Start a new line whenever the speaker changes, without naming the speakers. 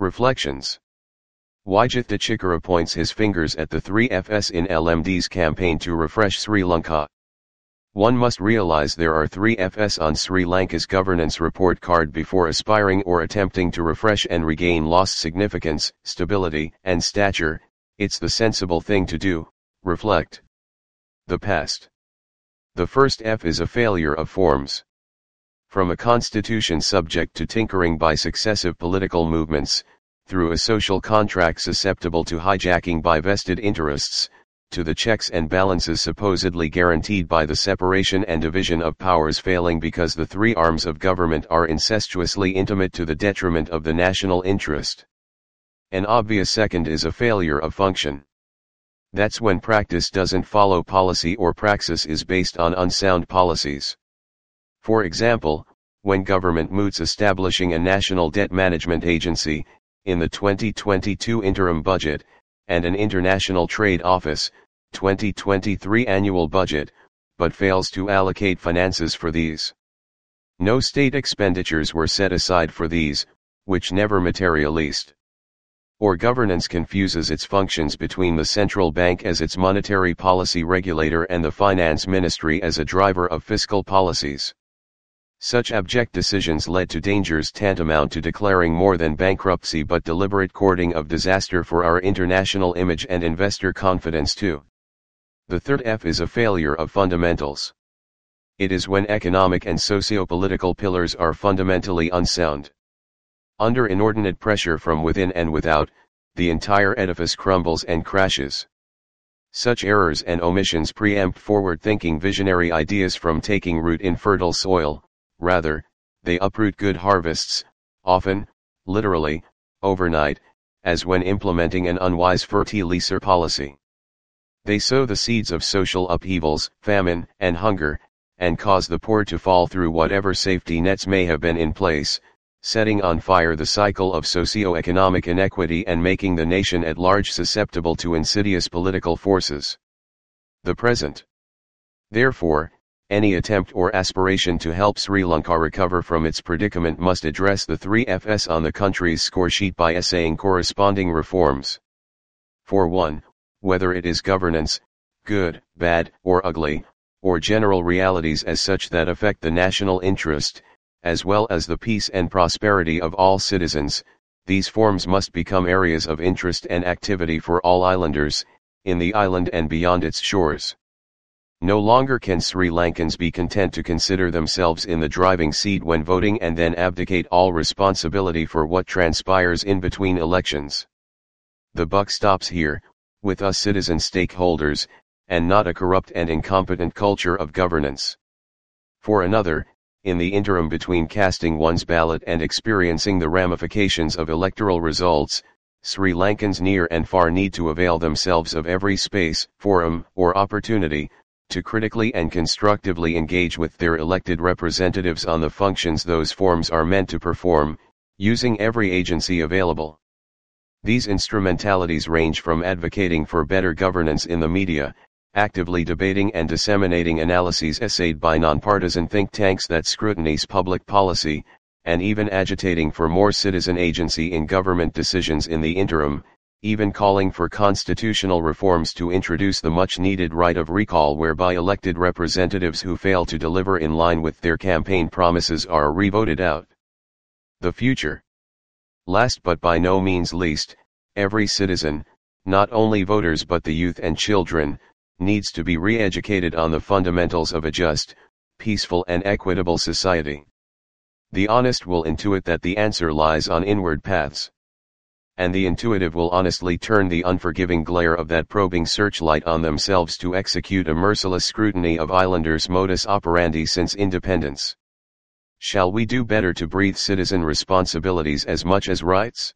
Reflections Wajith Dachikara points his fingers at the three FS in LMD's campaign to refresh Sri Lanka. One must realize there are three FS on Sri Lanka's governance report card before aspiring or attempting to refresh and regain lost significance, stability, and stature, it's the sensible thing to do, reflect. The past. The first F is a failure of forms. From a constitution subject to tinkering by successive political movements, through a social contract susceptible to hijacking by vested interests, to the checks and balances supposedly guaranteed by the separation and division of powers failing because the three arms of government are incestuously intimate to the detriment of the national interest. An obvious second is a failure of function. That's when practice doesn't follow policy or praxis is based on unsound policies. For example, when government moots establishing a national debt management agency, in the 2022 interim budget, and an international trade office, 2023 annual budget, but fails to allocate finances for these. No state expenditures were set aside for these, which never materialized. Or governance confuses its functions between the central bank as its monetary policy regulator and the finance ministry as a driver of fiscal policies. Such abject decisions led to dangers tantamount to declaring more than bankruptcy but deliberate courting of disaster for our international image and investor confidence too. The third F is a failure of fundamentals. It is when economic and socio-political pillars are fundamentally unsound. Under inordinate pressure from within and without, the entire edifice crumbles and crashes. Such errors and omissions preempt forward-thinking visionary ideas from taking root in fertile soil, rather, they uproot good harvests, often, literally, overnight, as when implementing an unwise fertilizer policy. They sow the seeds of social upheavals, famine, and hunger, and cause the poor to fall through whatever safety nets may have been in place, setting on fire the cycle of socio-economic inequity and making the nation at large susceptible to insidious political forces. The present. Therefore, any attempt or aspiration to help Sri Lanka recover from its predicament must address the three Fs on the country's scoresheet by essaying corresponding reforms. For 1, whether it is governance, good, bad, or ugly, or general realities as such that affect the national interest, as well as the peace and prosperity of all citizens, these forms must become areas of interest and activity for all islanders, in the island and beyond its shores. No longer can Sri Lankans be content to consider themselves in the driving seat when voting and then abdicate all responsibility for what transpires in between elections. The buck stops here, with us citizen stakeholders, and not a corrupt and incompetent culture of governance. For another, in the interim between casting one's ballot and experiencing the ramifications of electoral results, Sri Lankans near and far need to avail themselves of every space, forum, or opportunity, to critically and constructively engage with their elected representatives on the functions those forms are meant to perform, using every agency available. These instrumentalities range from advocating for better governance in the media, actively debating and disseminating analyses essayed by nonpartisan think tanks that scrutinize public policy, and even agitating for more citizen agency in government decisions in the interim, even calling for constitutional reforms to introduce the much needed right of recall whereby elected representatives who fail to deliver in line with their campaign promises are revoted out. The future. Last but by no means least, every citizen, not only voters but the youth and children, needs to be re-educated on the fundamentals of a just, peaceful and equitable society. The honest will intuit that the answer lies on inward paths and the intuitive will honestly turn the unforgiving glare of that probing searchlight on themselves to execute a merciless scrutiny of islanders' modus operandi since independence. Shall we do better to breathe citizen responsibilities as much as rights?